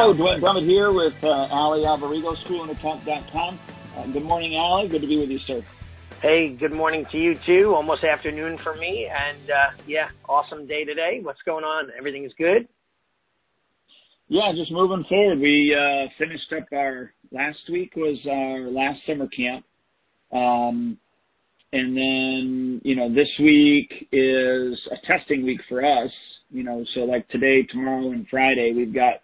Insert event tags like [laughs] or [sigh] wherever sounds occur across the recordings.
Hello, Duane Brummett here with uh, Allie Alberigo, schoolandaccount.com. Uh, good morning, Allie. Good to be with you, sir. Hey, good morning to you too. Almost afternoon for me, and uh, yeah, awesome day today. What's going on? Everything is good. Yeah, just moving forward. We uh, finished up our last week was our last summer camp, um, and then you know this week is a testing week for us. You know, so like today, tomorrow, and Friday, we've got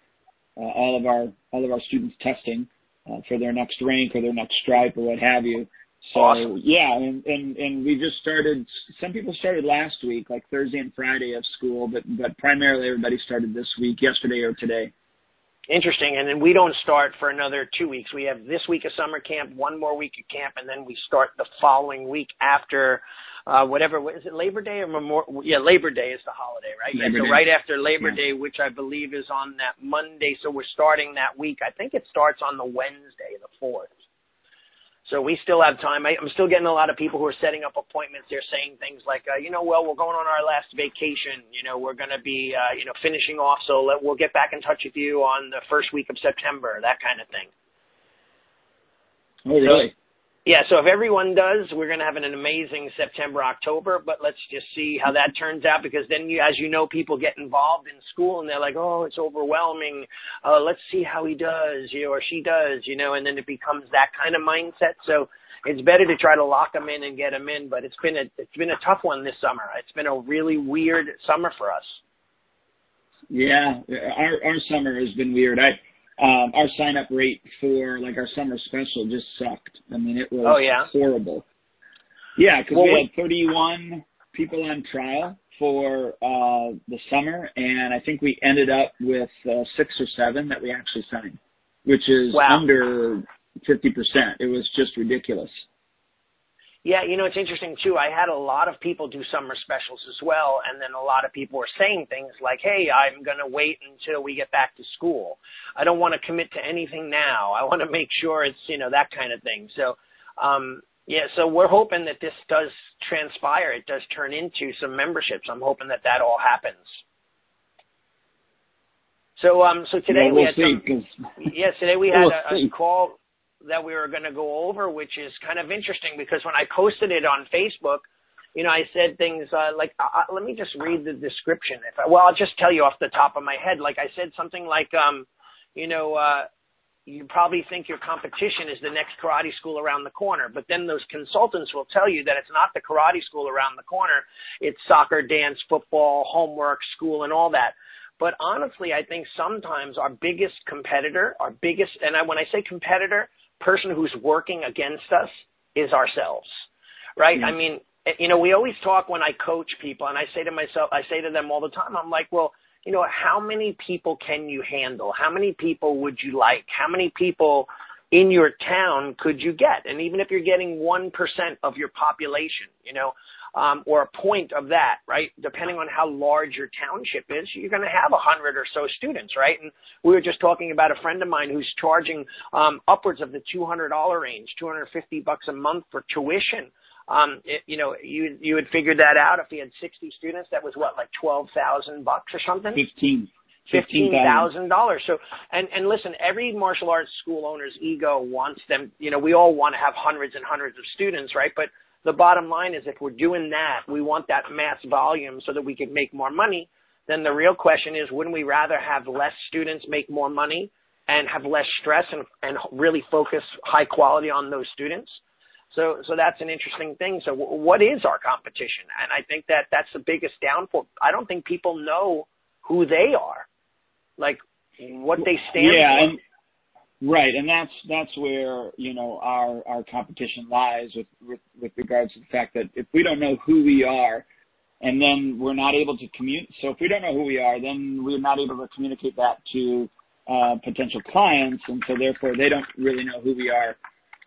all of our all of our students testing uh, for their next rank or their next stripe or what have you. So awesome. yeah, and, and and we just started. Some people started last week, like Thursday and Friday of school, but but primarily everybody started this week, yesterday or today. Interesting. And then we don't start for another two weeks. We have this week of summer camp, one more week of camp, and then we start the following week after uh, whatever is it Labor Day or Memorial? Yeah, Labor Day is the holiday, right? Labor yeah, so Day. right after Labor Yeah. Day, which I believe is on that Monday. So we're starting that week. I think it starts on the Wednesday, the fourth. So we still have time. I, I'm still getting a lot of people who are setting up appointments. They're saying things like, uh, you know, well, we're going on our last vacation. You know, we're going to be, uh, you know, finishing off. So let, we'll get back in touch with you on the first week of September, that kind of thing. Oh really? Yeah, so if everyone does, we're going to have an amazing September, October, but let's just see how that turns out because then you, as you know, people get involved in school and they're like, oh, it's overwhelming. Uh, let's see how he does, you know, or she does, you know, and then it becomes that kind of mindset. So it's better to try to lock them in and get them in, but it's been a, it's been a tough one this summer. It's been a really weird summer for us. Yeah, our our summer has been weird. I um, our sign up rate for like our summer special just sucked. I mean, it was Oh, yeah? horrible. Yeah, because Well, we had 31 people on trial for uh, the summer, and I think we ended up with uh, six or seven that we actually signed, which is Wow. under 50%. It was just ridiculous. Yeah, you know, it's interesting too. I had a lot of people do summer specials as well, and then a lot of people were saying things like, "Hey, I'm going to wait until we get back to school. I don't want to commit to anything now. I want to [laughs] make sure it's, you know, that kind of thing." So, um yeah, so we're hoping that this does transpire. It does turn into some memberships. I'm hoping that that all happens. So, um, so today Well, we had see, some, Yes, today we had We'll a, a call that we were going to go over, which is kind of interesting because when I posted it on Facebook, you know, I said things uh, like, uh, uh, let me just read the description. If I, well, I'll just tell you off the top of my head. Like I said something like, um, you know, uh, you probably think your competition is the next karate school around the corner, but then those consultants will tell you that it's not the karate school around the corner. It's soccer, dance, football, homework, school, and all that. But honestly, I think sometimes our biggest competitor, our biggest, and I, when I say competitor, person who's working against us is ourselves, right? Mhm. I mean, you know, we always talk when I coach people, and I say to myself, I say to them all the time, I'm like, well, you know, how many people can you handle? How many people would you like? How many people in your town could you get? And even if you're getting 1% of your population, you know, um, or a point of that, right? Depending on how large your township is, you're going to have a hundred or so students, right? And we were just talking about a friend of mine who's charging um, upwards of the $200 range, 250 bucks a month for tuition. Um, it, you know, you you would figure that out if he had 60 students. That was what, like 12,000 bucks or something? 15. fifteen thousand dollars. So, and and listen, every martial arts school owner's ego wants them. You know, we all want to have hundreds and hundreds of students, right? But the bottom line is, if we're doing that, we want that mass volume so that we can make more money. Then the real question is, wouldn't we rather have less students make more money and have less stress and and really focus high quality on those students? So, so that's an interesting thing. So, w- what is our competition? And I think that that's the biggest downfall. I don't think people know who they are like what they stand yeah, for. and right, and that's that's where you know our our competition lies with, with with regards to the fact that if we don't know who we are, and then we're not able to communicate. So if we don't know who we are, then we're not able to communicate that to uh, potential clients, and so therefore they don't really know who we are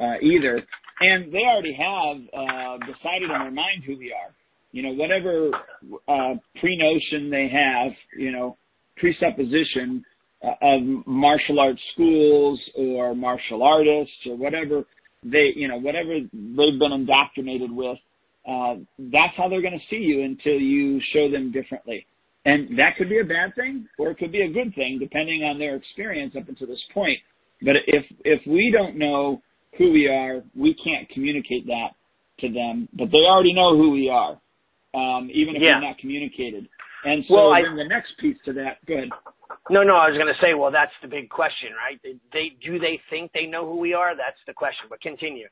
uh, either. And they already have uh, decided in their mind who we are. You know, whatever uh, pre-notion they have, you know, presupposition of martial arts schools or martial artists or whatever they, you know, whatever they've been indoctrinated with, uh, that's how they're going to see you until you show them differently. And that could be a bad thing or it could be a good thing depending on their experience up until this point. But if if we don't know who we are, we can't communicate that to them. But they already know who we are, um, even if Yeah. we're not communicated. And so Well, I- then the next piece to that, good. No, no, I was going to say, well, that's the big question, right? They, do they think they know who we are? That's the question. But continue.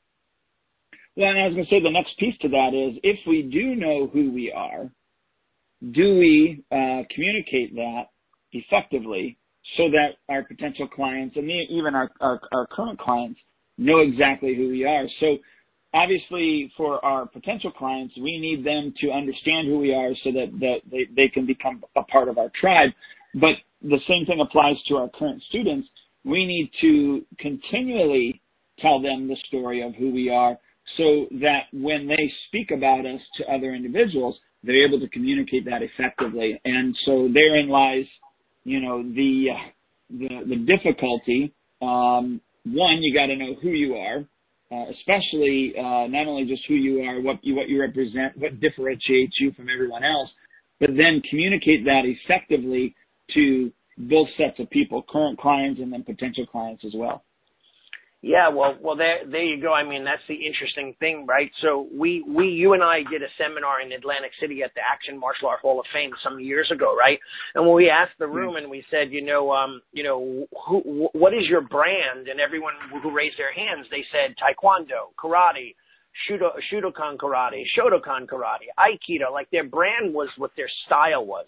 Well, and I was going to say the next piece to that is if we do know who we are, do we uh, communicate that effectively so that our potential clients and even our, our, our current clients know exactly who we are? So obviously for our potential clients, we need them to understand who we are so that, that they, they can become a part of our tribe. But the same thing applies to our current students. We need to continually tell them the story of who we are so that when they speak about us to other individuals, they're able to communicate that effectively. And so therein lies, you know, the the, the difficulty. Um, one, you got to know who you are, uh, especially uh, not only just who you are, what you what you represent, what differentiates you from everyone else, but then communicate that effectively to both sets of people, current clients and then potential clients as well. Yeah, well, well, there, there you go. I mean, that's the interesting thing, right? So we, we, you and I did a seminar in Atlantic City at the Action Martial Art Hall of Fame some years ago, right? And when we asked the room and we said, you know, um, you know, who, what is your brand? And everyone who raised their hands, they said Taekwondo, Karate, Shudo, Shudokan Karate, Shotokan Karate, Aikido. Like their brand was what their style was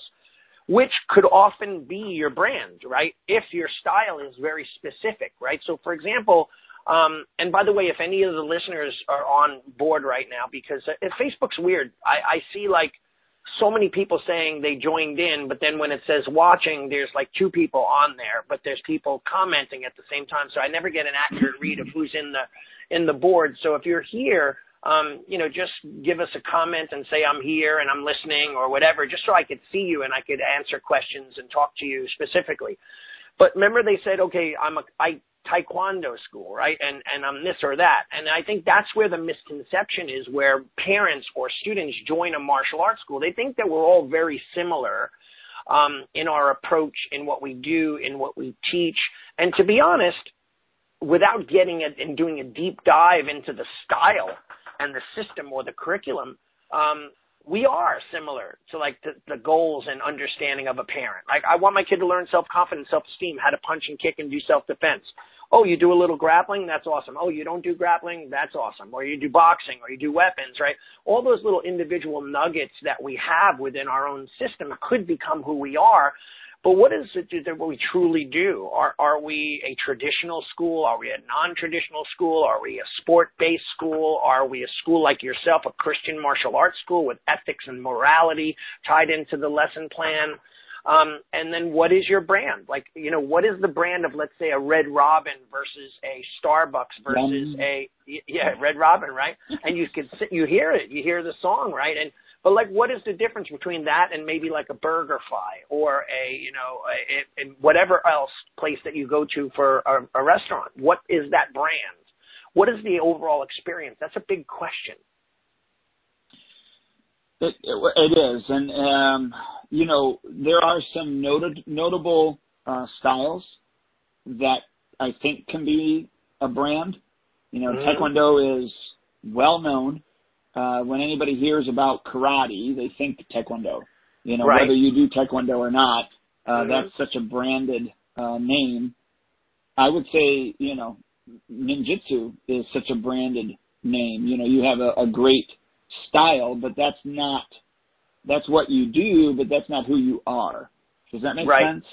which could often be your brand, right? If your style is very specific, right? So for example, um, and by the way, if any of the listeners are on board right now, because uh, Facebook's weird, I, I see like so many people saying they joined in, but then when it says watching, there's like two people on there, but there's people commenting at the same time. So I never get an accurate read of who's in the in the board. So if you're here, um, you know, just give us a comment and say I'm here and I'm listening or whatever, just so I could see you and I could answer questions and talk to you specifically. But remember, they said, okay, I'm a I taekwondo school, right? And and I'm this or that. And I think that's where the misconception is where parents or students join a martial arts school. They think that we're all very similar um, in our approach, in what we do, in what we teach. And to be honest, without getting it and doing a deep dive into the style and the system or the curriculum, um, we are similar to like the, the goals and understanding of a parent. Like I want my kid to learn self-confidence, self-esteem, how to punch and kick and do self-defense. Oh, you do a little grappling? That's awesome. Oh, you don't do grappling? That's awesome. Or you do boxing or you do weapons, right? All those little individual nuggets that we have within our own system could become who we are. But what is it that we truly do? Are, are we a traditional school? Are we a non-traditional school? Are we a sport-based school? Are we a school like yourself, a Christian martial arts school with ethics and morality tied into the lesson plan? Um, and then what is your brand? Like, you know, what is the brand of, let's say, a Red Robin versus a Starbucks versus a, yeah, Red Robin, right? And you can sit, you hear it, you hear the song, right? And, but like, what is the difference between that and maybe like a Burger BurgerFi or a, you know, a, a, whatever else place that you go to for a, a restaurant? What is that brand? What is the overall experience? That's a big question. It, it is, and um, you know there are some noted, notable uh, styles that I think can be a brand. You know, mm-hmm. Taekwondo is well known. Uh, when anybody hears about karate, they think Taekwondo. You know, right. whether you do Taekwondo or not, uh, Mhm. that's such a branded uh, name. I would say, you know, ninjutsu is such a branded name. You know, you have a, a great style, but that's not that's what you do, but that's not who you are. Does that make Right. sense?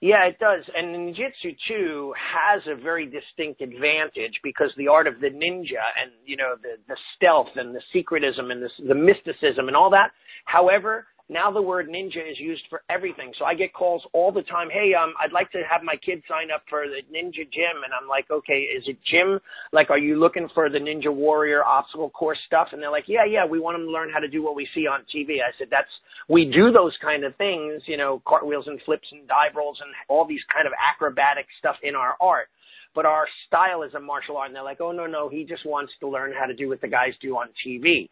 Yeah, it does. And ninjutsu too has a very distinct advantage because the art of the ninja and you know the the stealth and the secretism and the the mysticism and all that. However, now the word ninja is used for everything. So I get calls all the time. Hey, um, I'd like to have my kid sign up for the ninja gym, and I'm like, okay, is it gym? Like, are you looking for the Ninja Warrior obstacle course stuff? And they're like, yeah, yeah, we want them to learn how to do what we see on TV. I said, that's we do those kind of things, you know, cartwheels and flips and dive rolls and all these kind of acrobatic stuff in our art. But our style is a martial art. And they're like, oh no, no, he just wants to learn how to do what the guys do on TV.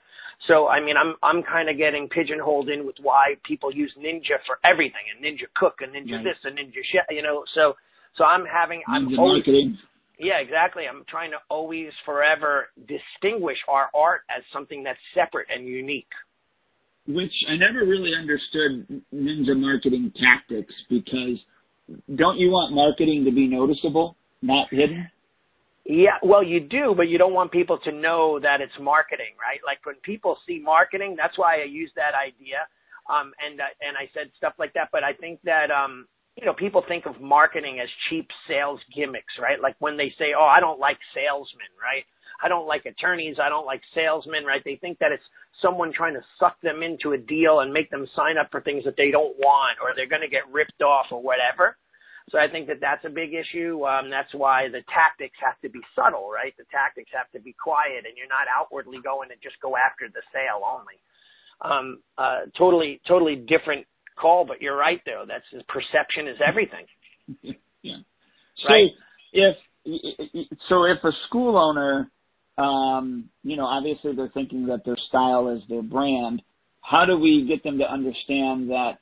So, I mean, I'm, I'm kind of getting pigeonholed in with why people use ninja for everything, and ninja cook, and ninja right. this, and ninja chef, you know, so, so I'm having, ninja I'm always, marketing. yeah, exactly. I'm trying to always forever distinguish our art as something that's separate and unique. Which I never really understood ninja marketing tactics because don't you want marketing to be noticeable? Not hidden? Yeah, well, you do, but you don't want people to know that it's marketing, right? Like when people see marketing, that's why I use that idea. Um, and uh, and I said stuff like that, but I think that um, you know, people think of marketing as cheap sales gimmicks, right? Like when they say, "Oh, I don't like salesmen," right? I don't like attorneys, I don't like salesmen, right? They think that it's someone trying to suck them into a deal and make them sign up for things that they don't want, or they're going to get ripped off, or whatever. So I think that that's a big issue. Um, that's why the tactics have to be subtle, right? The tactics have to be quiet, and you're not outwardly going to just go after the sale only. Um, uh, totally, totally different call, but you're right though. That's perception is everything. [laughs] yeah. So right? if so, if a school owner, um, you know, obviously they're thinking that their style is their brand. How do we get them to understand that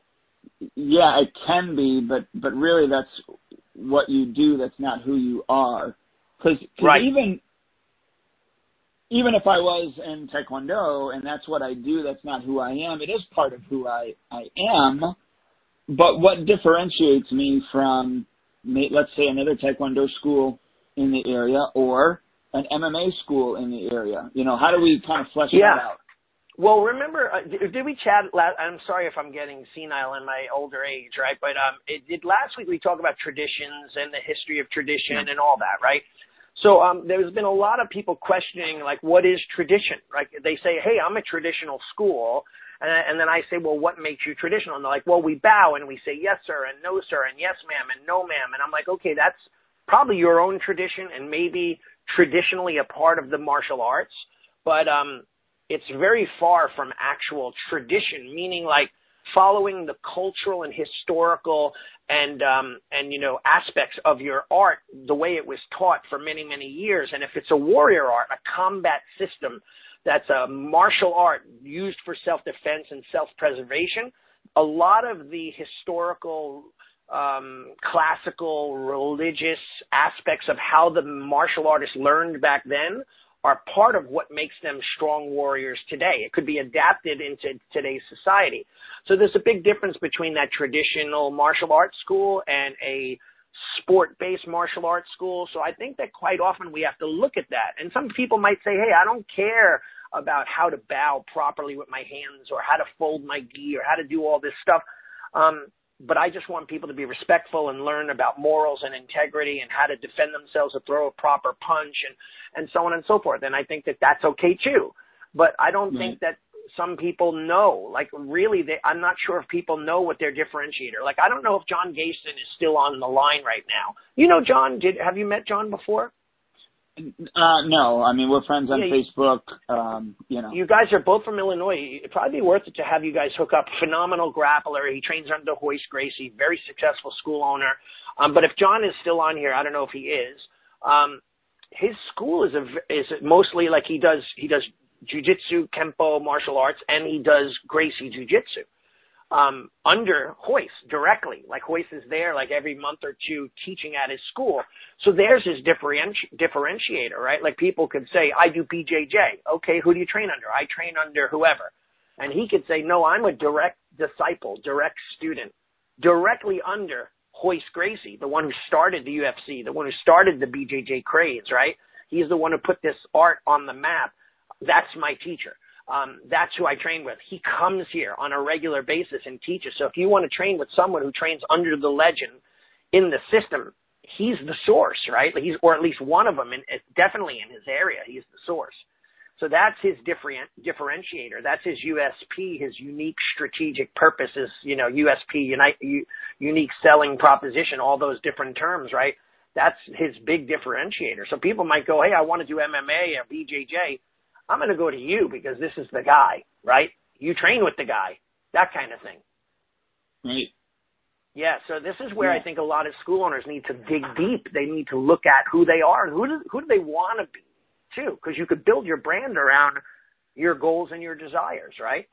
yeah, it can be, but but really that's what you do. That's not who you are. Because right. even even if I was in Taekwondo and that's what I do, that's not who I am. It is part of who I I am. But what differentiates me from, let's say, another Taekwondo school in the area or an MMA school in the area? You know, how do we kind of flesh yeah. that out? Well, remember, uh, did, did we chat? Last, I'm sorry if I'm getting senile in my older age, right? But um, it did last week we talked about traditions and the history of tradition and all that, right? So um, there's been a lot of people questioning, like, what is tradition? Right? They say, hey, I'm a traditional school, and, and then I say, well, what makes you traditional? And they're like, well, we bow and we say yes, sir, and no, sir, and yes, ma'am, and no, ma'am. And I'm like, okay, that's probably your own tradition and maybe traditionally a part of the martial arts, but um, it's very far from actual tradition, meaning like following the cultural and historical and um, and you know aspects of your art the way it was taught for many many years. And if it's a warrior art, a combat system that's a martial art used for self defense and self preservation, a lot of the historical um, classical religious aspects of how the martial artists learned back then are part of what makes them strong warriors today. It could be adapted into today's society. So there's a big difference between that traditional martial arts school and a sport-based martial arts school. So I think that quite often we have to look at that. And some people might say, hey, I don't care about how to bow properly with my hands or how to fold my gi or how to do all this stuff. Um, but I just want people to be respectful and learn about morals and integrity and how to defend themselves or throw a proper punch and, and so on and so forth. And I think that that's okay too. But I don't right. think that some people know. Like really, they, I'm not sure if people know what their differentiator. Like I don't know if John Gayson is still on the line right now. You know, John, did have you met John before? Uh, no, I mean we're friends on yeah, Facebook. Um, you know, you guys are both from Illinois. It'd probably be worth it to have you guys hook up. Phenomenal grappler. He trains under Royce Gracie. Very successful school owner. Um, but if John is still on here, I don't know if he is. Um, his school is a is mostly like he does he does jujitsu, kempo, martial arts, and he does Gracie jujitsu um, under Royce directly. Like Royce is there like every month or two teaching at his school. So there's his differenti- differentiator, right? Like people could say, I do BJJ. Okay, who do you train under? I train under whoever. And he could say, no, I'm a direct disciple, direct student, directly under Royce Gracie, the one who started the UFC, the one who started the BJJ craze, right? He's the one who put this art on the map. That's my teacher. Um, that's who I train with. He comes here on a regular basis and teaches. So if you want to train with someone who trains under the legend in the system, he's the source, right? He's, or at least one of them, and definitely in his area, he's the source. So that's his different, differentiator. That's his USP, his unique strategic purpose is, you know, USP, unite, unique selling proposition, all those different terms, right? That's his big differentiator. So people might go, Hey, I want to do MMA or BJJ. I'm going to go to you because this is the guy, right? You train with the guy, that kind of thing. Right. Yeah, so this is where yeah. I think a lot of school owners need to dig deep. They need to look at who they are and who do, who do they want to be too, because you could build your brand around your goals and your desires, right?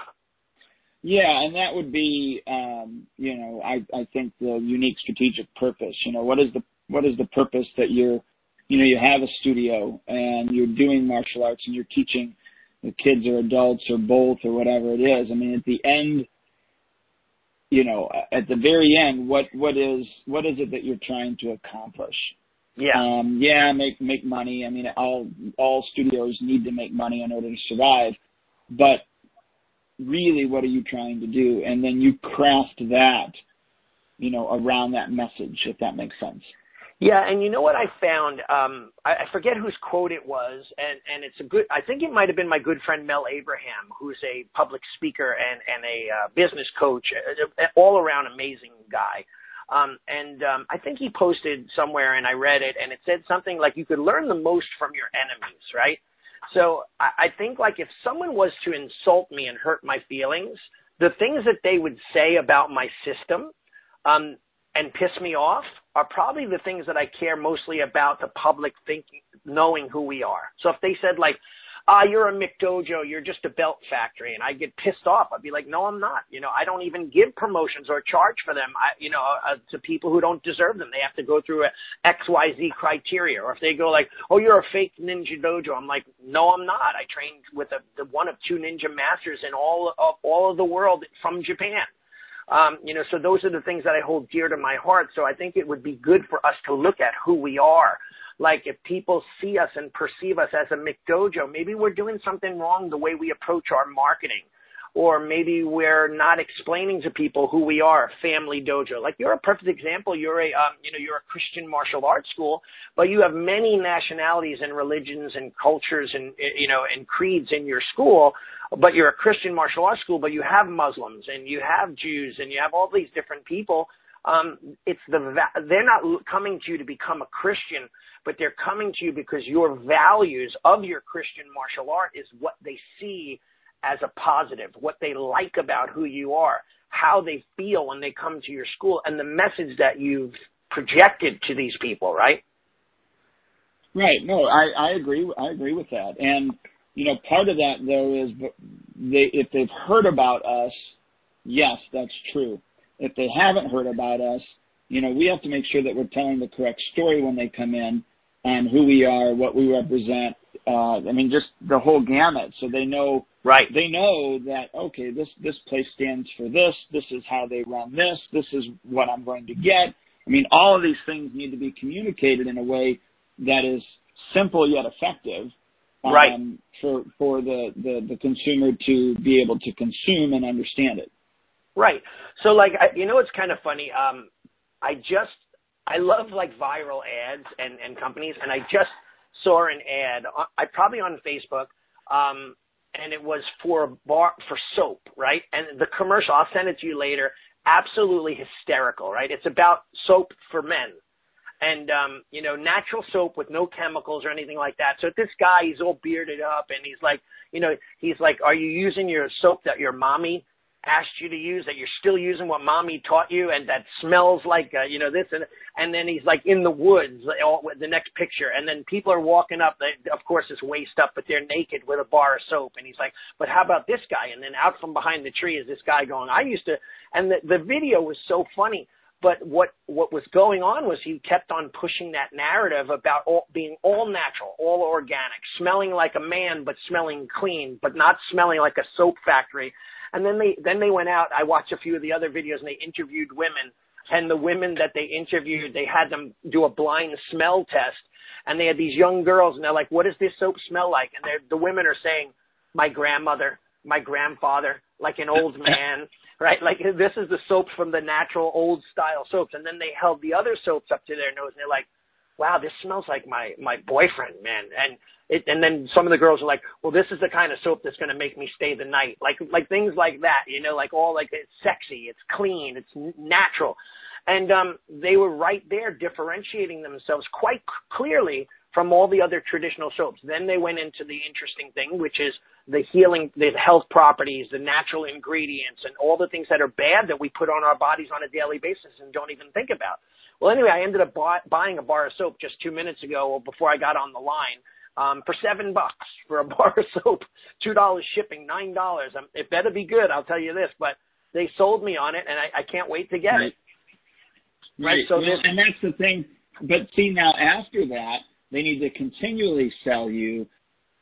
Yeah, and that would be, um, you know, I, I think the unique strategic purpose. You know, what is the what is the purpose that you're, you know, you have a studio and you're doing martial arts and you're teaching the kids or adults or both or whatever it is. I mean, at the end, you know, at the very end, what what is what is it that you're trying to accomplish? Yeah. Um, yeah, make make money. I mean, all all studios need to make money in order to survive, but really, what are you trying to do? And then you craft that, you know, around that message, if that makes sense. Yeah, and you know what I found? Um, I, I forget whose quote it was, and and it's a good. I think it might have been my good friend Mel Abraham, who's a public speaker and and a uh, business coach, all around amazing guy. Um, and um, I think he posted somewhere, and I read it, and it said something like, "You could learn the most from your enemies," right? So I, I think like if someone was to insult me and hurt my feelings, the things that they would say about my system um, and piss me off are probably the things that I care mostly about the public thinking, knowing who we are. So if they said like, ah, you're a McDojo, you're just a belt factory, and I get pissed off, I'd be like, no, I'm not. You know, I don't even give promotions or charge for them. I, you know, uh, to people who don't deserve them, they have to go through a X, Y, Z criteria. Or if they go like, oh, you're a fake ninja dojo, I'm like, no, I'm not. I trained with a, the one of two ninja masters in all of all of the world from Japan. Um, you know, so those are the things that I hold dear to my heart. So I think it would be good for us to look at who we are. Like if people see us and perceive us as a McDojo, maybe we're doing something wrong the way we approach our marketing. Or maybe we're not explaining to people who we are, family dojo. Like you're a perfect example. You're a, um, you know, you're a Christian martial arts school, but you have many nationalities and religions and cultures and, you know, and creeds in your school but you're a Christian martial arts school, but you have Muslims and you have Jews and you have all these different people. Um, it's the they're not coming to you to become a Christian, but they're coming to you because your values of your Christian martial art is what they see as a positive, what they like about who you are, how they feel when they come to your school, and the message that you've projected to these people, right? Right. No, I, I agree. I agree with that. And you know, part of that though is they, if they've heard about us, yes, that's true. If they haven't heard about us, you know, we have to make sure that we're telling the correct story when they come in and who we are, what we represent. Uh, I mean, just the whole gamut. So they know, right? They know that okay, this this place stands for this. This is how they run this. This is what I'm going to get. I mean, all of these things need to be communicated in a way that is simple yet effective um, right. for for the, the the consumer to be able to consume and understand it. Right. So like I, you know it's kind of funny. Um, I just I love like viral ads and and companies, and I just saw an ad. Uh, I probably on Facebook. Um, and it was for a bar for soap, right? And the commercial, I'll send it to you later. Absolutely hysterical, right? It's about soap for men, and um, you know, natural soap with no chemicals or anything like that. So this guy, he's all bearded up, and he's like, you know, he's like, "Are you using your soap that your mommy asked you to use? That you're still using what mommy taught you, and that smells like, uh, you know, this?" And and then he's like in the woods, all, the next picture, and then people are walking up. They, of course, it's waist up, but they're naked with a bar of soap, and he's like, "But how about this guy?" And then out from behind the tree is this guy going, "I used to," and the the video was so funny but what what was going on was he kept on pushing that narrative about all, being all natural, all organic, smelling like a man but smelling clean, but not smelling like a soap factory. And then they then they went out. I watched a few of the other videos and they interviewed women. And the women that they interviewed, they had them do a blind smell test. And they had these young girls and they're like, "What does this soap smell like?" And the women are saying, "My grandmother, my grandfather, like an old man." right? Like this is the soaps from the natural old style soaps, and then they held the other soaps up to their nose, and they're like, "Wow, this smells like my my boyfriend, man." And it, and then some of the girls are like, "Well, this is the kind of soap that's going to make me stay the night," like like things like that, you know, like all like it's sexy, it's clean, it's natural, and um, they were right there differentiating themselves quite c- clearly from all the other traditional soaps. Then they went into the interesting thing, which is the healing, the health properties, the natural ingredients, and all the things that are bad that we put on our bodies on a daily basis and don't even think about. Well, anyway, I ended up buy, buying a bar of soap just two minutes ago before I got on the line um, for seven bucks for a [laughs] bar of soap, two dollars shipping, nine dollars. Um, it better be good, I'll tell you this. But they sold me on it, and I, I can't wait to get right. it. Right. right. So well, and that's the thing. But see, now after that, they need to continually sell you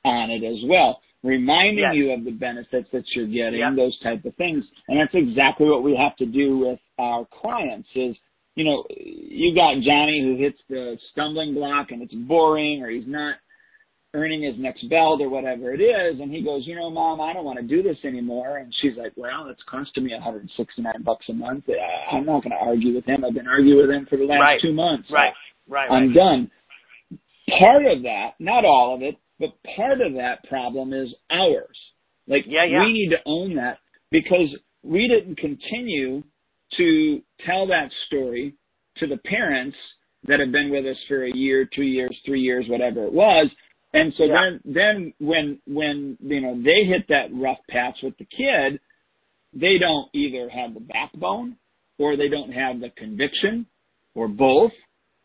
on it as well, reminding yes. you of the benefits that you're getting, yep. those type of things. And that's exactly what we have to do with our clients. Is you know, you got Johnny who hits the stumbling block and it's boring, or he's not earning his next belt or whatever it is, and he goes, you know, mom, I don't want to do this anymore. And she's like, well, it's costing me 169 bucks a month. I'm not going to argue with him. I've been arguing with him for the last right. two months. Right. Right. I'm right. done. Part of that, not all of it, but part of that problem is ours. Like yeah, yeah. we need to own that because we didn't continue to tell that story to the parents that have been with us for a year, two years, three years, whatever it was, and so yeah. then, then when, when, you know, they hit that rough patch with the kid, they don't either have the backbone or they don't have the conviction or both,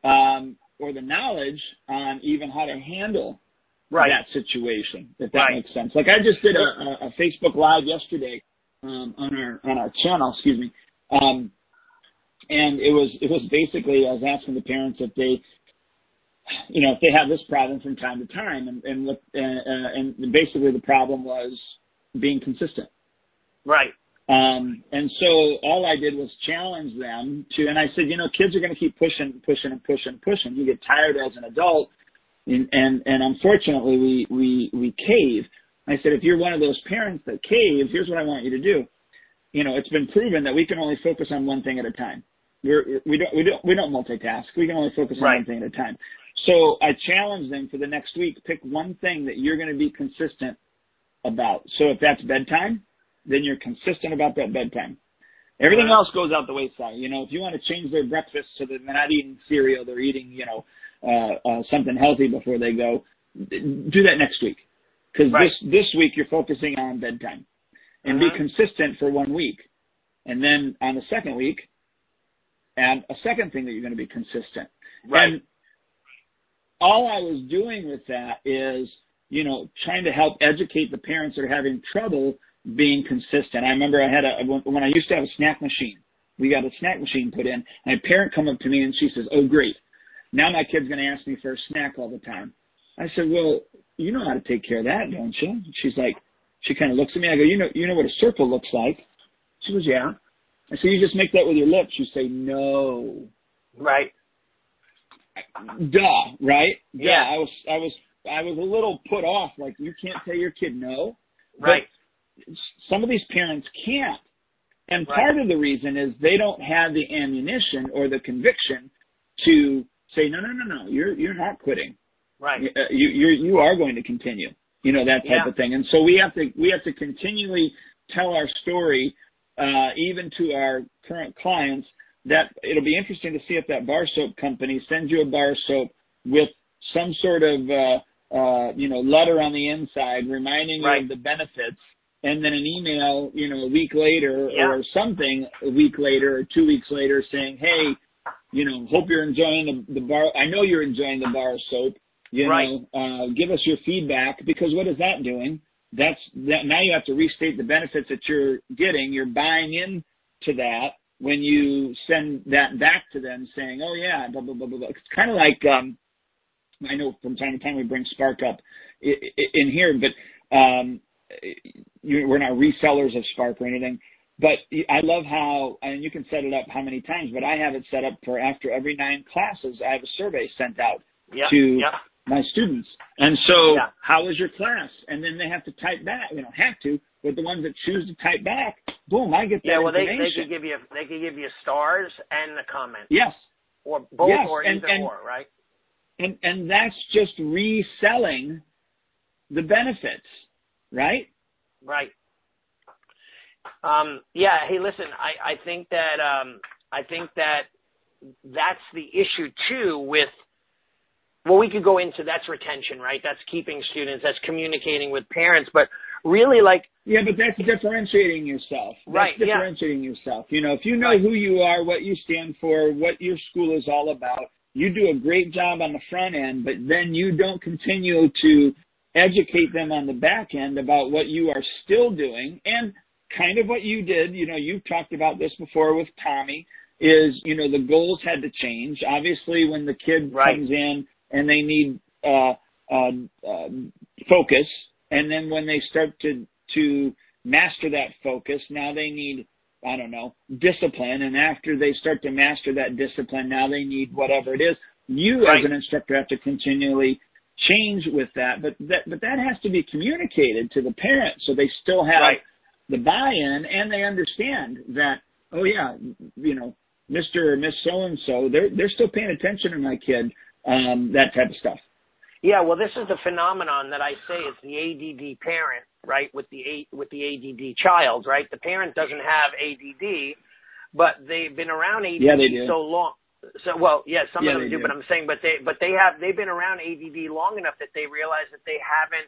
um, or the knowledge on even how to handle right. that situation, if that right. makes sense. Like I just did a, a, Facebook live yesterday, um, on our, on our channel, excuse me. Um, and it was, it was basically, I was asking the parents if they, you know, if they have this problem from time to time, and and uh, and basically the problem was being consistent. Right. Um, and so all I did was challenge them to, and I said, you know, kids are going to keep pushing, pushing, and pushing, and pushing. You get tired as an adult, and and, and unfortunately we we we cave. I said, if you're one of those parents that cave, here's what I want you to do. You know, it's been proven that we can only focus on one thing at a time. We're, we don't we don't we don't multitask. We can only focus on right. one thing at a time. So I challenge them for the next week, pick one thing that you're going to be consistent about. So if that's bedtime, then you're consistent about that bedtime. Everything else goes out the wayside. You know, if you want to change their breakfast so that they're not eating cereal, they're eating, you know, uh, uh, something healthy before they go, do that next week. Because right. this, this week you're focusing on bedtime. And mm-hmm. be consistent for one week. And then on the second week, add a second thing that you're going to be consistent. Right. And all I was doing with that is, you know, trying to help educate the parents that are having trouble being consistent. I remember I had a, when I used to have a snack machine, we got a snack machine put in, and a parent come up to me and she says, oh great, now my kid's going to ask me for a snack all the time. I said, well, you know how to take care of that, don't you? She's like, she kind of looks at me. I go, you know, you know what a circle looks like? She goes, yeah. I said, you just make that with your lips. You say, no. Right. Duh, right? Yeah. I was, I was, I was a little put off. Like, you can't tell your kid no. Right. But some of these parents can't. And right. part of the reason is they don't have the ammunition or the conviction to say, no, no, no, no, you're, you're not quitting. Right. You, uh, you, you're, you are going to continue. You know, that type Yeah. of thing. And so we have to, we have to continually tell our story, uh, even to our current clients that it'll be interesting to see if that bar soap company sends you a bar soap with some sort of uh, uh, you know letter on the inside reminding Right. you of the benefits, and then an email you know a week later Yeah. or something a week later or two weeks later saying, hey, you know, hope you're enjoying the, the bar. I know you're enjoying the bar soap. You Right. know, uh, give us your feedback because what is that doing? That's that now you have to restate the benefits that you're getting. You're buying into that when you send that back to them saying, "Oh yeah, blah blah blah blah." blah. It's kind of like um, I know from time to time we bring Spark up in here, but um, we're not resellers of Spark or anything. But I love how, and you can set it up how many times, but I have it set up for after every nine classes, I have a survey sent out to my students. And so, Yeah. how was your class? And then they have to type back. They don't have to, but the ones that choose to type back, boom, I get that Yeah. Well, they they could give you they could give you stars and a comment yes, or both Yes, or and- either and- or, right? and and that's just reselling the benefits, right? Right. Um, yeah. Hey, listen. I, I think that um, I think that that's the issue too with well, we could go into that's retention, right? That's keeping students, that's communicating with parents, but really like yeah, but that's differentiating yourself. That's right, differentiating yeah. yourself. You know, if you know right. who you are, what you stand for, what your school is all about, you do a great job on the front end, but then you don't continue to educate them on the back end about what you are still doing and kind of what you did. You know, you've talked about this before with Tommy is, you know, the goals had to change. Obviously, when the kid right. comes in and they need uh, uh, uh, focus, and then when they start to to master that focus, now they need I don't know discipline, and after they start to master that discipline, now they need whatever it is. You right. as an instructor have to continually change with that, but that but that has to be communicated to the parents so they still have right. the buy-in and they understand that oh yeah, you know, Mr. or Miss so and so, they're they're still paying attention to my kid um, that type of stuff. Yeah, well, this is the phenomenon that I say it's the ADD parent, right, with the A, with the ADD child, right? The parent doesn't have ADD, but they've been around ADD yeah, so long. So, well, yeah, some yeah, of them do, do, but I'm saying, but they, but they have, they've been around ADD long enough that they realize that they haven't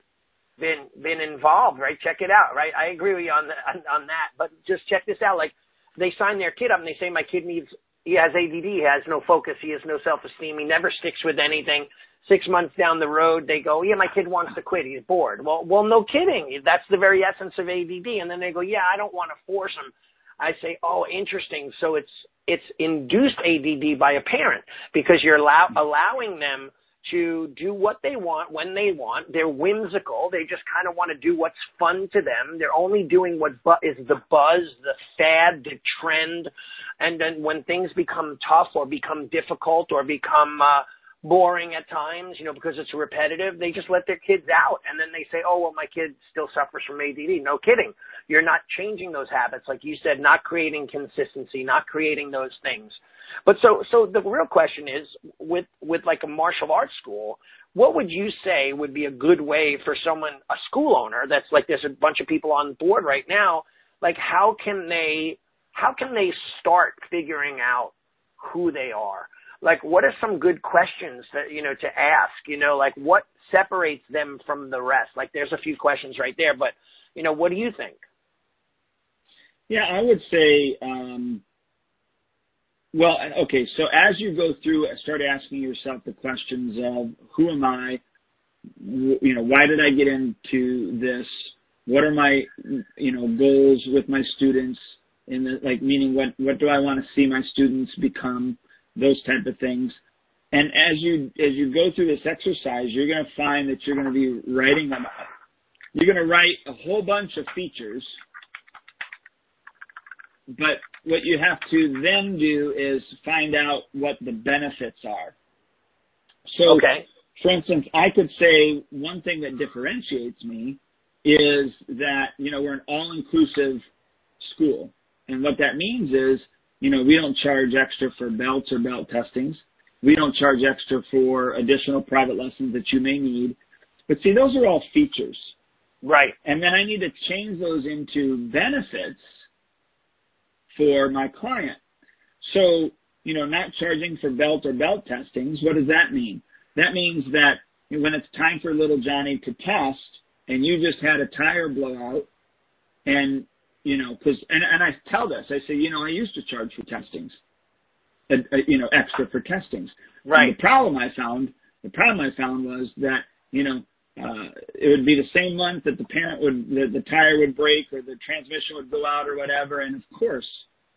been, been involved, right? Check it out, right? I agree with you on, the, on, on that, but just check this out. Like, they sign their kid up and they say, my kid needs he has ADD, he has no focus, he has no self-esteem, he never sticks with anything. Six months down the road, they go, yeah, my kid wants to quit, he's bored. Well, well, no kidding. That's the very essence of ADD. And then they go, yeah, I don't want to force him. I say, oh, interesting. So it's, it's induced ADD by a parent because you're allow, allowing them to do what they want when they want. They're whimsical. They just kind of want to do what's fun to them. They're only doing what bu- is the buzz, the fad, the trend. And then when things become tough or become difficult or become uh, boring at times, you know, because it's repetitive, they just let their kids out. And then they say, oh, well, my kid still suffers from ADD. No kidding. You're not changing those habits. Like you said, not creating consistency, not creating those things. But so, so the real question is with, with like a martial arts school, what would you say would be a good way for someone, a school owner that's like there's a bunch of people on board right now, like how can they, how can they start figuring out who they are? Like what are some good questions that, you know, to ask, you know, like what separates them from the rest? Like there's a few questions right there, but you know, what do you think? Yeah, I would say, um, well, okay, so as you go through, start asking yourself the questions of who am I? You know, why did I get into this? What are my, you know, goals with my students? In the like, meaning what what do I want to see my students become? Those type of things. And as you as you go through this exercise, you're going to find that you're going to be writing them. You're going to write a whole bunch of features but what you have to then do is find out what the benefits are. So, okay. for instance, I could say one thing that differentiates me is that, you know, we're an all-inclusive school. And what that means is, you know, we don't charge extra for belts or belt testings. We don't charge extra for additional private lessons that you may need. But see, those are all features. Right. And then I need to change those into benefits for my client. So, you know, not charging for belt or belt testings, what does that mean? That means that when it's time for little Johnny to test and you just had a tire blowout and, you know, cause, and, and I tell this, I say, you know, I used to charge for testings, uh, uh, you know, extra for testings. Right. And the problem I found, the problem I found was that, you know, uh, it would be the same month that the parent would, the, the tire would break or the transmission would go out or whatever. And of course,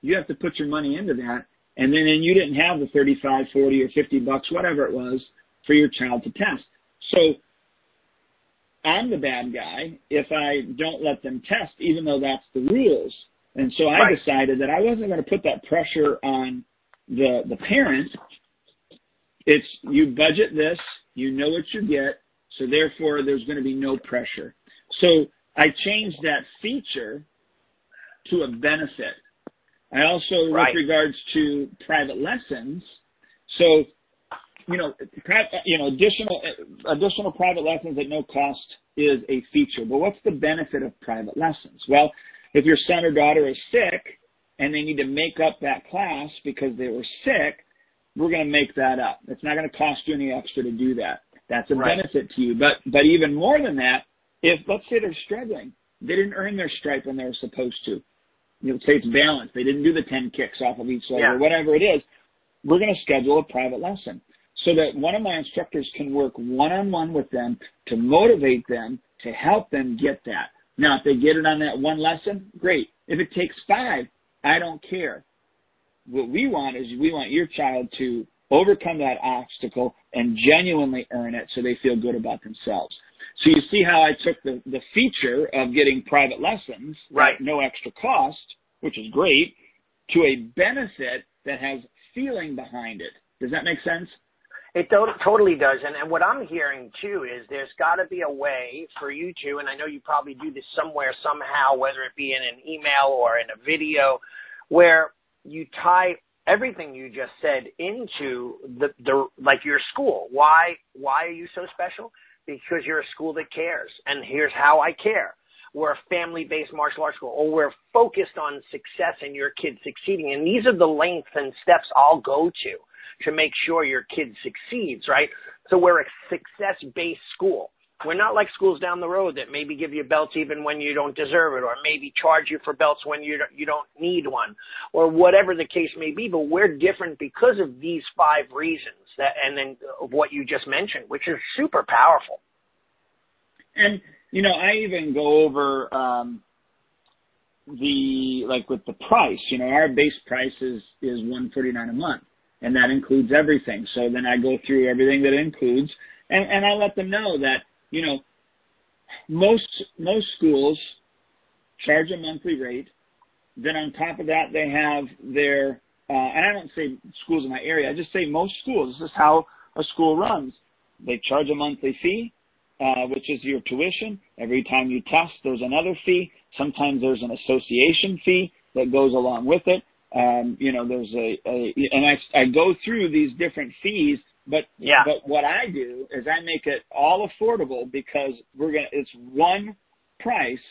you have to put your money into that. And then and you didn't have the 35, 40 or 50 bucks, whatever it was for your child to test. So I'm the bad guy if I don't let them test, even though that's the rules. And so I right. decided that I wasn't going to put that pressure on the, the parent. It's you budget this, you know what you get, so therefore, there's going to be no pressure. So I changed that feature to a benefit. I also, right. with regards to private lessons, so you know, you know, additional additional private lessons at no cost is a feature. But what's the benefit of private lessons? Well, if your son or daughter is sick and they need to make up that class because they were sick, we're going to make that up. It's not going to cost you any extra to do that. That's a Right. benefit to you. But but even more than that, if let's say they're struggling, they didn't earn their stripe when they were supposed to. You know, say it's balanced. They didn't do the ten kicks off of each leg Yeah. or whatever it is. We're going to schedule a private lesson so that one of my instructors can work one on one with them to motivate them to help them get that. Now, if they get it on that one lesson, great. If it takes five, I don't care. What we want is we want your child to overcome that obstacle and genuinely earn it so they feel good about themselves. So you see how I took the, the feature of getting private lessons Right. no extra cost, which is great, to a benefit that has feeling behind it. Does that make sense? It to- totally does. And, and what I'm hearing too is there's got to be a way for you to, and I know you probably do this somewhere, somehow, whether it be in an email or in a video, where you tie everything you just said into the, the like your school. Why why are you so special? Because you're a school that cares. And here's how I care. We're a family-based martial arts school, or we're focused on success and your kids succeeding. And these are the lengths and steps I'll go to to make sure your kid succeeds, right? So we're a success-based school. We're not like schools down the road that maybe give you belts even when you don't deserve it, or maybe charge you for belts when you don't, you don't need one, or whatever the case may be. But we're different because of these five reasons that, and then of what you just mentioned, which is super powerful. And you know, I even go over um, the like with the price. You know, our base price is is one forty nine a month, and that includes everything. So then I go through everything that it includes, and and I let them know that you know most most schools charge a monthly rate. Then on top of that, they have their uh, and I don't say schools in my area. I just say most schools. This is how a school runs. They charge a monthly fee uh, which is your tuition. Every time you test, there's another fee. Sometimes there's an association fee that goes along with it. Um, you know, there's a, a and I, I go through these different fees, but Yeah. but what I do is I make it all affordable because we're gonna it's one price,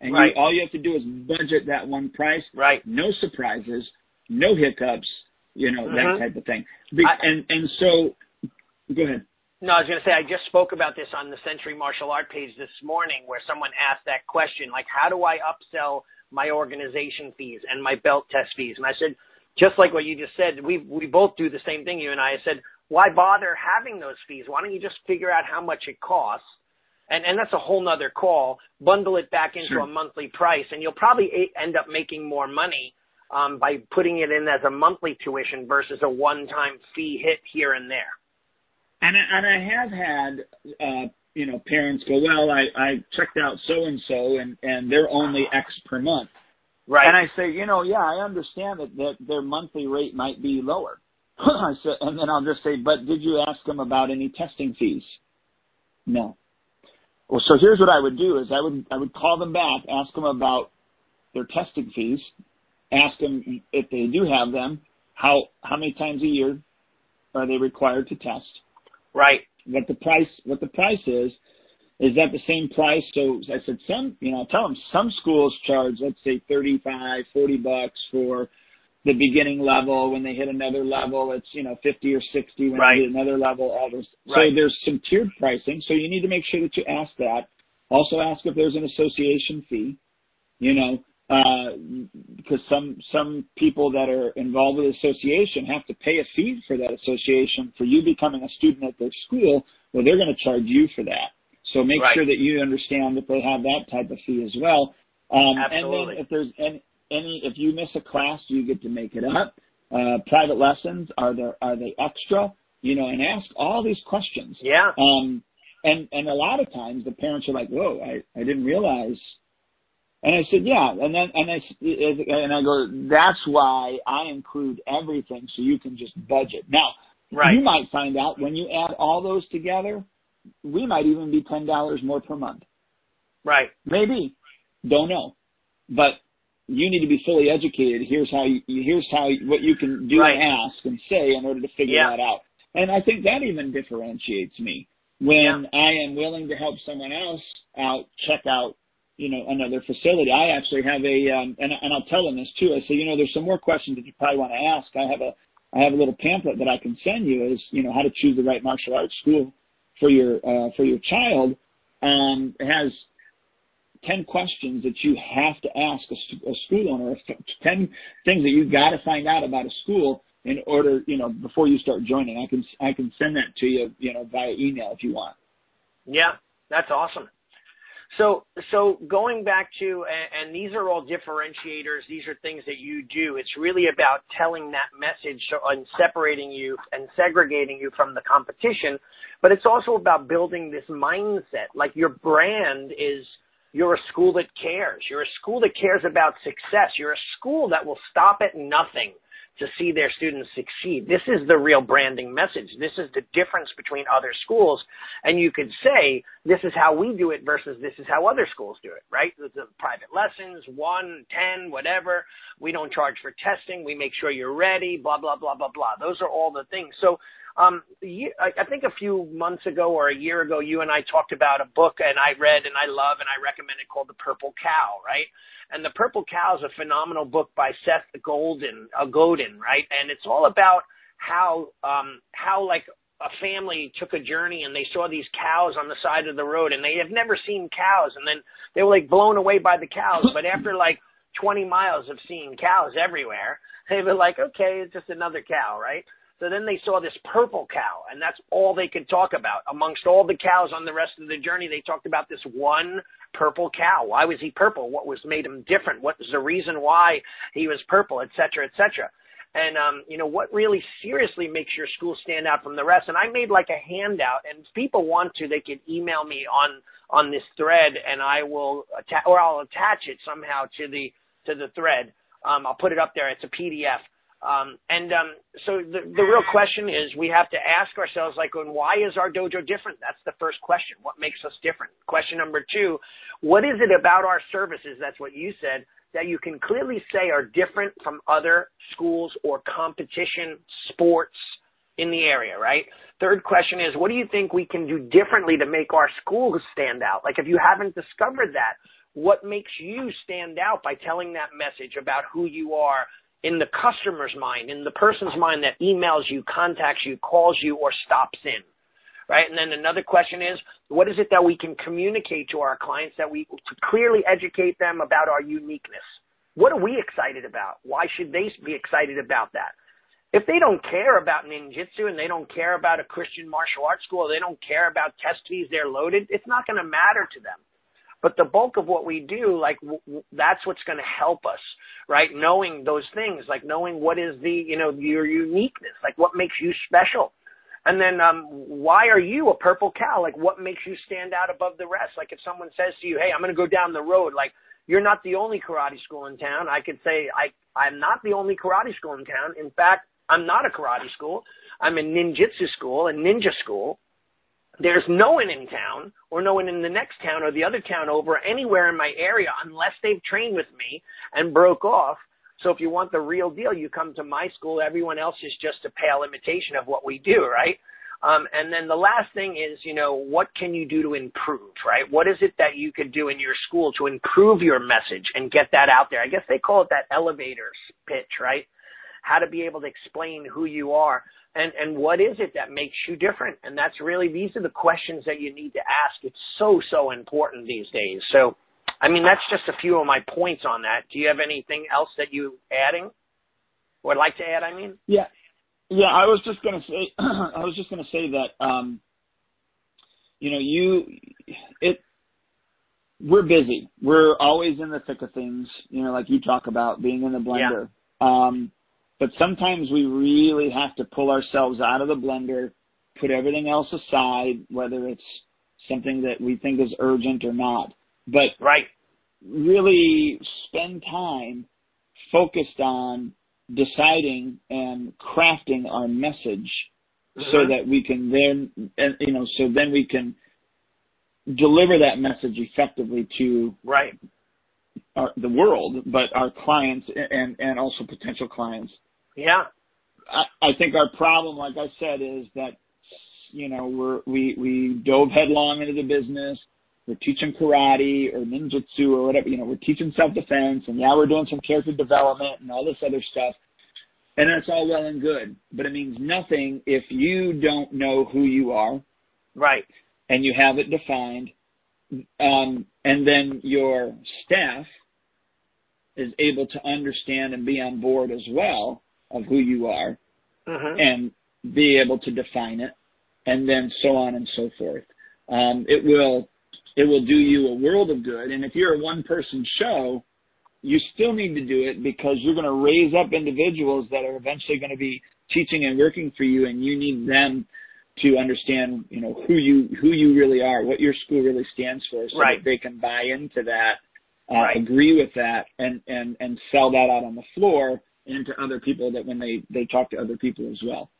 and Right. you, all you have to do is budget that one price. Right. No surprises, no hiccups, you know Mhm. that type of thing. Be- I- and and so, go ahead. No, I was going to say I just spoke about this on the Century Martial Art page this morning, where someone asked that question, like, how do I upsell my organization fees and my belt test fees? And I said, just like what you just said, we we both do the same thing. You and I, I said, why bother having those fees? Why don't you just figure out how much it costs? And and that's a whole nother call. Bundle it back into Sure. a monthly price, and you'll probably a- end up making more money um, by putting it in as a monthly tuition versus a one-time fee hit here and there. And I, and I have had, uh, you know, parents go, well, I, I checked out so and so, and and they're only X per month. Right. And I say, you know, yeah, I understand that that their monthly rate might be lower. [laughs] I said, and then I'll just say, but did you ask them about any testing fees? No. Well, so here's what I would do: is I would I would call them back, ask them about their testing fees, ask them if they do have them, how how many times a year are they required to test? right. what the price what the price is is that the same price so i said some you know I tell them some schools charge let's say thirty five forty bucks for the beginning level when they hit another level it's you know 50 or 60 when Right. they hit another level all this so Right. there's some tiered pricing so you need to make sure that you ask that also ask if there's an association fee you know uh, because some some people that are involved with the association have to pay a fee for that association for you becoming a student at their school. Well, they're going to charge you for that. So make Right. sure that you understand that they have that type of fee as well. Um, and Absolutely. then if there's any, any if you miss a class, you get to make it up. Uh, private lessons are there are they extra? You know, and ask all these questions. Yeah. Um, and and a lot of times the parents are like, "Whoa, I I didn't realize." And I said, "Yeah." And then and I and I go, "That's why I include everything so you can just budget." Now, Right. you might find out when you add all those together, we might even be ten dollars more per month. Right. Maybe, don't know, but you need to be fully educated. Here's how you here's how what you can do Right. and ask and say in order to figure Yeah. that out. And I think that even differentiates me when I am willing to help someone else out check out you know another facility. I actually have a um, and and I'll tell them this too. I say you know there's some more questions that you probably want to ask. I have a I have a little pamphlet that I can send you is, you know, how to choose the right martial arts school for your, uh, for your child. Um, it has 10 questions that you have to ask a, a school owner, 10 things that you've got to find out about a school in order, you know, before you start joining. I can, I can send that to you, you know, via email if you want. Yeah, that's awesome. So, so going back to, and, and these are all differentiators. These are things that you do. It's really about telling that message and separating you and segregating you from the competition. But it's also about building this mindset. Like your brand is, you're a school that cares. You're a school that cares about success. You're a school that will stop at nothing to see their students succeed. This is the real branding message. This is the difference between other schools. And you could say, this is how we do it versus this is how other schools do it, right? The private lessons, one, ten, whatever. We don't charge for testing. We make sure you're ready, blah, blah, blah, blah, blah. Those are all the things. So, I think a few months ago or a year ago, you and I talked about a book and I read and I love and I recommend it called The Purple Cow, right? And The Purple Cow is a phenomenal book by Seth Golden, uh, Godin, right? And it's all about how, um, how like a family took a journey and they saw these cows on the side of the road and they have never seen cows and then they were like blown away by the cows. [laughs] But after like 20 miles of seeing cows everywhere, they were like, okay, it's just another cow, right? So then they saw this purple cow, and that's all they could talk about. Amongst all the cows on the rest of the journey, they talked about this one purple cow. Why was he purple? What was made him different? What was the reason why he was purple, et cetera, et cetera. And um, you know what really seriously makes your school stand out from the rest. And I made like a handout, and if people want to, they can email me on on this thread, and I will attach or I'll attach it somehow to the to the thread. Um, I'll put it up there. It's a PDF um, and um, so the, the real question is we have to ask ourselves, like, why is our dojo different? That's the first question. What makes us different? Question number two, what is it about our services? That's what you said that you can clearly say are different from other schools or competition sports in the area, right? Third question is, what do you think we can do differently to make our schools stand out? Like, if you haven't discovered that, what makes you stand out by telling that message about who you are, in the customer's mind, in the person's mind that emails you, contacts you, calls you, or stops in. Right? And then another question is, what is it that we can communicate to our clients that we to clearly educate them about our uniqueness? What are we excited about? Why should they be excited about that? If they don't care about ninjutsu and they don't care about a Christian martial arts school, they don't care about test fees they're loaded, it's not going to matter to them. But the bulk of what we do, like w- w- that's what's going to help us, right? Knowing those things, like knowing what is the, you know, your uniqueness, like what makes you special. And then, um, why are you a purple cow? Like what makes you stand out above the rest? Like if someone says to you, Hey, I'm going to go down the road, like you're not the only karate school in town. I could say, I, I'm not the only karate school in town. In fact, I'm not a karate school. I'm a ninjutsu school, a ninja school there's no one in town or no one in the next town or the other town over anywhere in my area unless they've trained with me and broke off. So if you want the real deal, you come to my school. Everyone else is just a pale imitation of what we do, right? Um, and then the last thing is, you know, what can you do to improve, right? What is it that you could do in your school to improve your message and get that out there? I guess they call it that elevator pitch, right? How to be able to explain who you are and and what is it that makes you different. And that's really these are the questions that you need to ask. It's so so important these days. So i mean that's just a few of my points on that. Do you have anything else that you adding? Or like to add i mean? Yeah. Yeah i was just going to say [clears throat] i was just going to say that um you know you it we're busy. We're always in the thick of things. You know like you talk about being in the blender. Yeah. um but sometimes we really have to pull ourselves out of the blender, put everything else aside, whether it's something that we think is urgent or not. But right. really spend time focused on deciding and crafting our message mm-hmm. so that we can then, you know, so then we can deliver that message effectively to right our, the world, but our clients and and also potential clients. Yeah. I, I think our problem, like I said, is that you know we're we we dove headlong into the business. We're teaching karate or ninjutsu or whatever. You know, we're teaching self defense, and yeah, we're doing some character development and all this other stuff. And that's all well and good, but it means nothing if you don't know who you are. Right. And you have it defined. Um, and then your staff is able to understand and be on board as well of who you are mm-hmm. and be able to define it and then so on and so forth. Um, it will it will do you a world of good. And if you're a one person show, you still need to do it because you're going to raise up individuals that are eventually going to be teaching and working for you and you need them to understand, you know, who you who you really are, what your school really stands for so right. that they can buy into that, uh, right. agree with that and and and sell that out on the floor into other people that when they they talk to other people as well.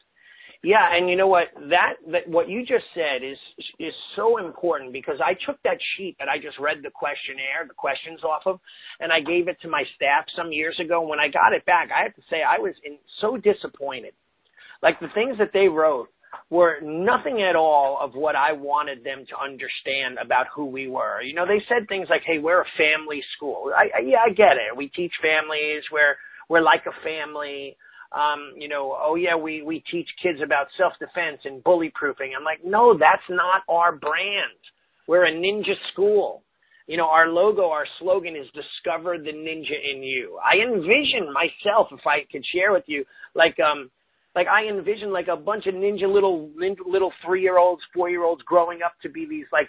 Yeah, and you know what? That that what you just said is is so important because I took that sheet that I just read the questionnaire, the questions off of, and I gave it to my staff some years ago. When I got it back, I have to say I was in, so disappointed. Like the things that they wrote were nothing at all of what I wanted them to understand about who we were. You know, they said things like, "Hey, we're a family school." I, I yeah, I get it. We teach families. We're we're like a family um, you know, oh yeah, we, we teach kids about self-defense and bully proofing. I'm like, no, that's not our brand. We're a ninja school. You know, our logo, our slogan is discover the ninja in you. I envision myself, if I could share with you, like, um, like I envision like a bunch of ninja little, little three-year-olds, four-year-olds growing up to be these like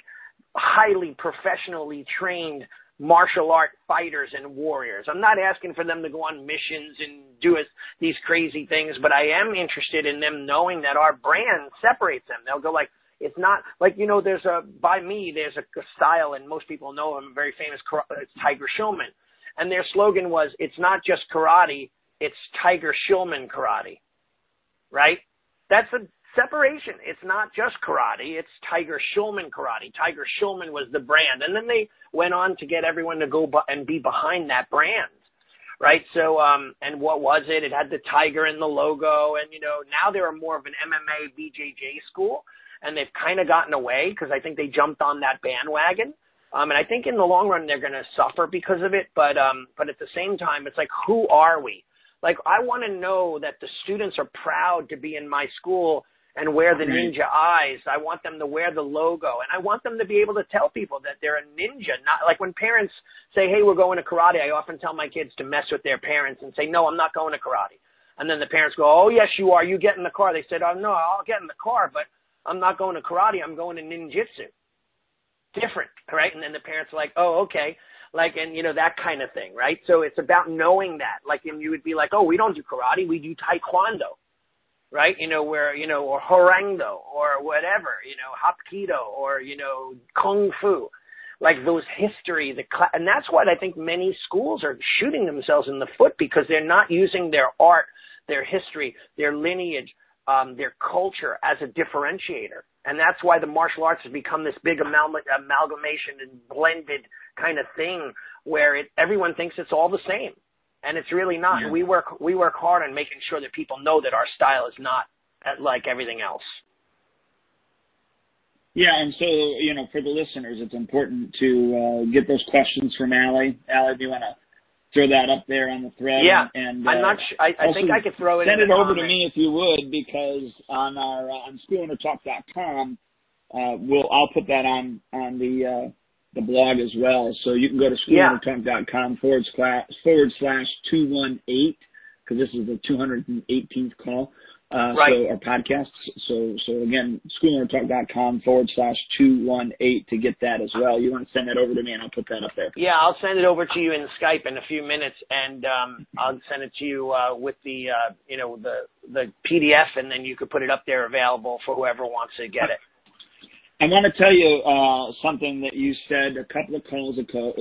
highly professionally trained martial art fighters and warriors. I'm not asking for them to go on missions and do these crazy things, but I am interested in them knowing that our brand separates them. They'll go like, it's not like you know. There's a by me. There's a, style, and most people know him. Very famous. Tiger Schulmann, and their slogan was, "It's not just karate. It's Tiger Schulmann karate." Right? That's a separation. It's not just karate. It's Tiger Schulmann karate. Tiger Schulmann was the brand. And then they went on to get everyone to go bu- and be behind that brand. Right. So, um, and what was it? It had the tiger in the logo. And, you know, now they're more of an MMA BJJ school and they've kind of gotten away because I think they jumped on that bandwagon. Um, and I think in the long run they're going to suffer because of it. But, um, but at the same time, it's like, who are we? Like, I want to know that the students are proud to be in my school and wear the ninja eyes. I want them to wear the logo and I want them to be able to tell people that they're a ninja. Not like when parents say, Hey, we're going to karate. I often tell my kids to mess with their parents and say, no, I'm not going to karate. And then the parents go, Oh, yes, you are. You get in the car. They said, Oh, no, I'll get in the car, but I'm not going to karate. I'm going to ninjutsu. Different, right? And then the parents are like, Oh, okay. Like, and you know, that kind of thing, right? So it's about knowing that. Like, and you would be like, Oh, we don't do karate. We do taekwondo right? You know, where, you know, or Hwarangdo or whatever, you know, Hapkido or, you know, Kung Fu. Like those history, the cl- and that's what I think many schools are shooting themselves in the foot because they're not using their art, their history, their lineage, um, their culture as a differentiator. And that's why the martial arts has become this big amal- amalgamation and blended kind of thing where it, everyone thinks it's all the same and it's really not. Yeah. We work we work hard on making sure that people know that our style is not like everything else. Yeah, and so you know, for the listeners, it's important to uh, get those questions from Allie. Allie, do you want to throw that up there on the thread? Yeah, and, uh, I'm not. Sh- I, I think I could throw it. Send it over comment. to me if you would, because on our uh, on schoolownertalk.com, uh, we'll I'll put that on on the uh, the blog as well. So you can go to schoolownertalk.com forward slash forward slash two one eight because this is the 218th call. Uh, right. So our podcast. So so again, schoolownertalk.com forward slash two one eight to get that as well. You want to send that over to me, and I'll put that up there. Yeah, I'll send it over to you in Skype in a few minutes, and um, I'll send it to you uh, with the uh, you know the the PDF, and then you could put it up there available for whoever wants to get it. I want to tell you uh, something that you said a couple of calls ago,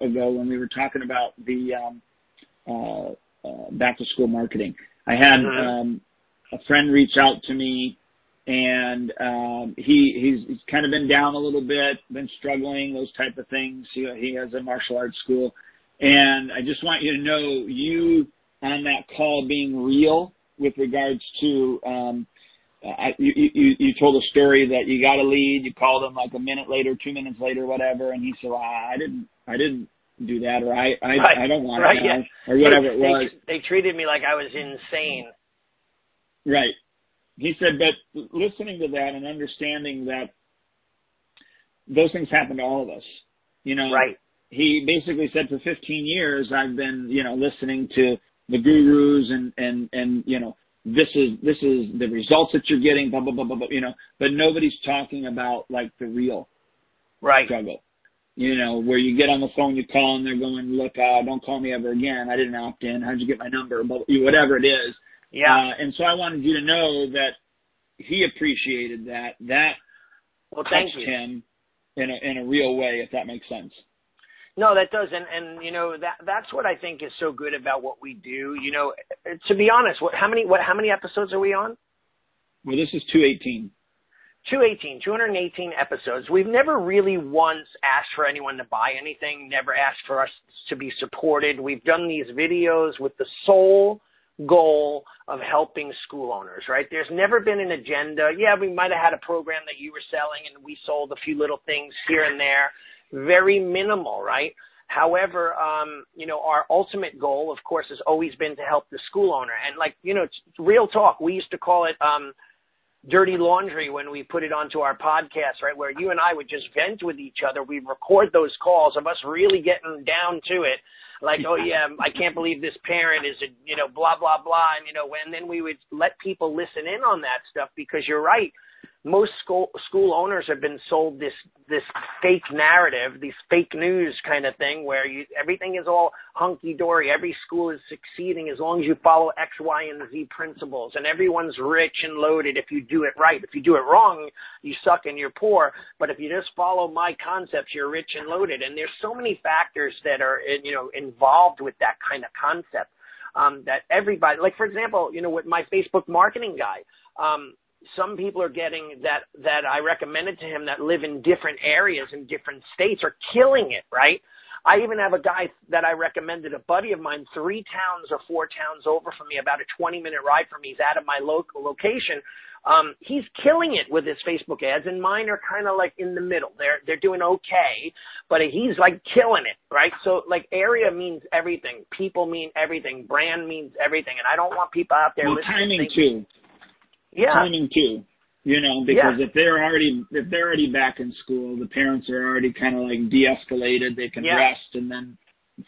ago when we were talking about the um, uh, uh, back to school marketing. I had mm-hmm. um, a friend reach out to me, and um, he he's, he's kind of been down a little bit, been struggling, those type of things. He, he has a martial arts school, and I just want you to know you on that call being real with regards to um, I, you, you you told a story that you got a lead, you called him like a minute later, two minutes later, whatever, and he said, well, I didn't, I didn't, do that, or I I, Right. I don't want Right, it now, yeah. or whatever it was. They, they treated me like I was insane. Right. He said, but listening to that and understanding that those things happen to all of us, you know, Right. he basically said for 15 years I've been, you know, listening to the gurus and and and you know this is this is the results that you're getting, blah blah blah blah, blah you know, but nobody's talking about like the real Right. struggle. You know, where you get on the phone, you call, and they're going, "Look, uh, don't call me ever again. I didn't opt in. How'd you get my number?" Blah, blah, Whatever it is. Yeah. Uh, and so I wanted you to know that he appreciated that. That well, thank touched you. him in a in a real way, if that makes sense. No, that does, and and you know that that's what I think is so good about what we do. You know, to be honest, what how many what how many episodes are we on? Well, this is 218. 218, 218 episodes. We've never really once asked for anyone to buy anything, never asked for us to be supported. We've done these videos with the sole goal of helping school owners, right? There's never been an agenda. Yeah, we might have had a program that you were selling and we sold a few little things here and there. Very minimal, right? However, um, you know, our ultimate goal, of course, has always been to help the school owner. And like, you know, it's real talk. We used to call it, um, dirty laundry when we put it onto our podcast, right? Where you and I would just vent with each other. We'd record those calls of us really getting down to it. Like, oh yeah, I can't believe this parent is, a, you know, blah, blah, blah. And, you know, and then we would let people listen in on that stuff because you're right. Most school, school owners have been sold this, this fake narrative, these fake news kind of thing where you, everything is all hunky dory. Every school is succeeding as long as you follow X, Y, and Z principles and everyone's rich and loaded if you do it right. If you do it wrong, you suck and you're poor. But if you just follow my concepts, you're rich and loaded. And there's so many factors that are, you know, involved with that kind of concept. Um, that everybody, like for example, you know, with my Facebook marketing guy, um, some people are getting that that I recommended to him that live in different areas in different states are killing it, right? I even have a guy that I recommended, a buddy of mine, three towns or four towns over from me, about a 20 minute ride from me. He's out of my local location. Um, he's killing it with his Facebook ads, and mine are kind of like in the middle. They're they're doing okay, but he's like killing it, right? So like area means everything, people mean everything, brand means everything, and I don't want people out there Well, listening. timing too. Yeah, Timing too. You know, because if they're already if they're already back in school, the parents are already kind of like de-escalated. They can Yeah. rest and then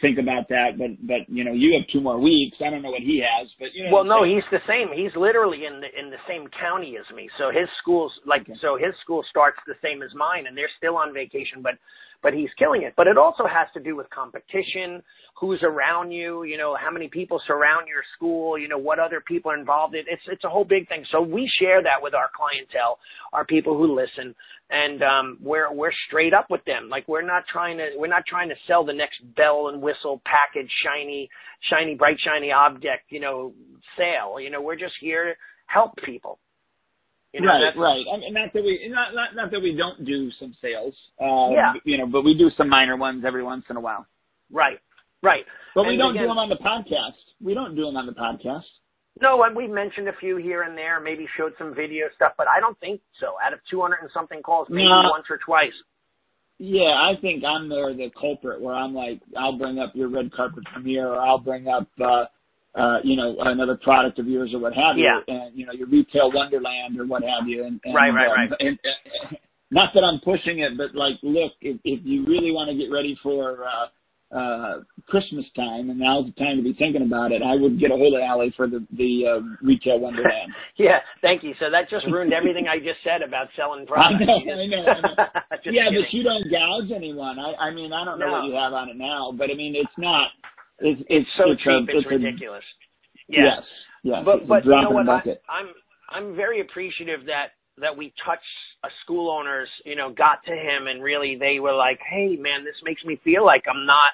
think about that. But but you know, you have two more weeks. I don't know what he has, but you know. Well, no, he's the same. He's literally in the in the same county as me. So his school's like Okay. so his school starts the same as mine, and they're still on vacation, but but he's killing it. But it also has to do with competition, who's around you, you know, how many people surround your school, you know, what other people are involved in. It's it's a whole big thing. So we share that with our clientele, our people who listen, and um, we're we're straight up with them. Like we're not trying to we're not trying to sell the next bell and whistle package, shiny, shiny, bright, shiny object, you know, sale. You know, we're just here to help people. You know, right, right. I mean, not that we not, not not that we don't do some sales. Uh, Yeah. You know, but we do some minor ones every once in a while. Right, right. But we And don't again- do them on the podcast. We don't do them on the podcast. No, and we've mentioned a few here and there, maybe showed some video stuff, but I don't think so. Out of 200 and something calls, maybe No. once or twice. Yeah, I think I'm there the culprit where I'm like, I'll bring up your red carpet premiere, or I'll bring up, uh, uh, you know, another product of yours or what have you, Yeah. and you know, your retail wonderland or what have you. And, and Right, right, um, right. And, uh, not that I'm pushing it, but like, look, if, if you really want to get ready for uh, uh, Christmas time, and now's the time to be thinking about it, I would get a hold of Allie for the the uh, retail wonderland. [laughs] yeah, thank you. So that just ruined everything I just said about selling [laughs] I products. know, You I know, [laughs] I know. Yeah, kidding. but you don't gouge anyone. I, I mean, I don't know No. what you have on it now, but I mean, it's not. It's it's, it's so it's cheap, a, it's, a- ridiculous. Yes, yes. but but you know what? I, I'm I'm very appreciative that that we touched a school owners. You know, got to him and really they were like, "Hey, man, this makes me feel like I'm not."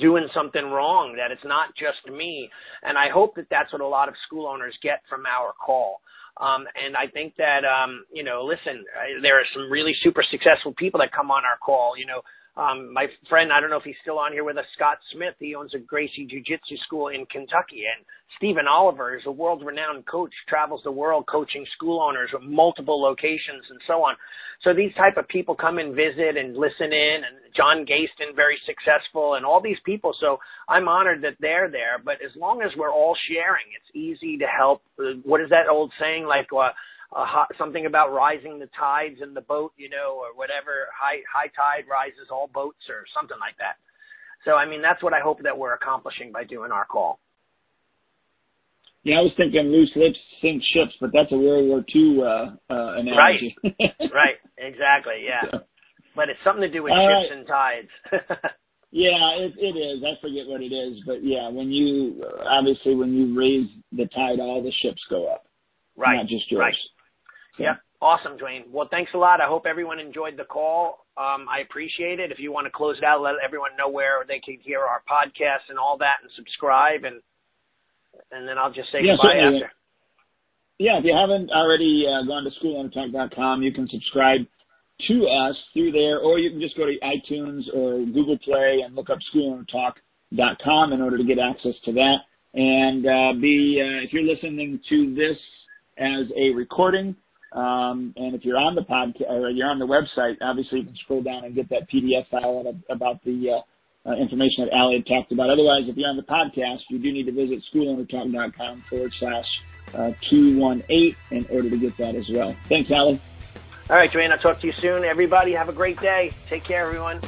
doing something wrong that it's not just me and i hope that that's what a lot of school owners get from our call um, and I think that, um, you know, listen, I, there are some really super successful people that come on our call. You know, um, my friend, I don't know if he's still on here with us, Scott Smith. He owns a Gracie Jiu Jitsu school in Kentucky, and Stephen Oliver is a world renowned coach, travels the world coaching school owners with multiple locations and so on. So these type of people come and visit and listen in and John Gaston, very successful and all these people. So I'm honored that they're there. But as long as we're all sharing, it's easy to help. What is that old saying? Like, uh, uh, something about rising the tides in the boat, you know, or whatever. High high tide rises all boats, or something like that. So, I mean, that's what I hope that we're accomplishing by doing our call. Yeah, I was thinking loose lips sink ships, but that's a World War II uh, uh, analogy. Right, [laughs] right, exactly, yeah. So, but it's something to do with ships and tides. [laughs] yeah, it, it is. I forget what it is, but yeah, when you obviously when you raise the tide, all the ships go up, right? Not just yours. Right. Yep. Awesome, Duane. Well, thanks a lot. I hope everyone enjoyed the call. Um, I appreciate it. If you want to close it out, let everyone know where they can hear our podcast and all that, and subscribe, and and then I'll just say yeah, goodbye after. Yeah, if you haven't already uh, gone to schoolownertalk.com, you can subscribe to us through there, or you can just go to iTunes or Google Play and look up schoolownertalk.com in order to get access to that. And uh, be uh, if you're listening to this as a recording, um, and if you're on the podcast or you're on the website, obviously you can scroll down and get that PDF file about the uh, uh, information that Allie had talked about. Otherwise, if you're on the podcast, you do need to visit schoolownertalk.com forward slash uh, 218 in order to get that as well. Thanks, Allie. All right, Duane, I'll talk to you soon. Everybody, have a great day. Take care, everyone.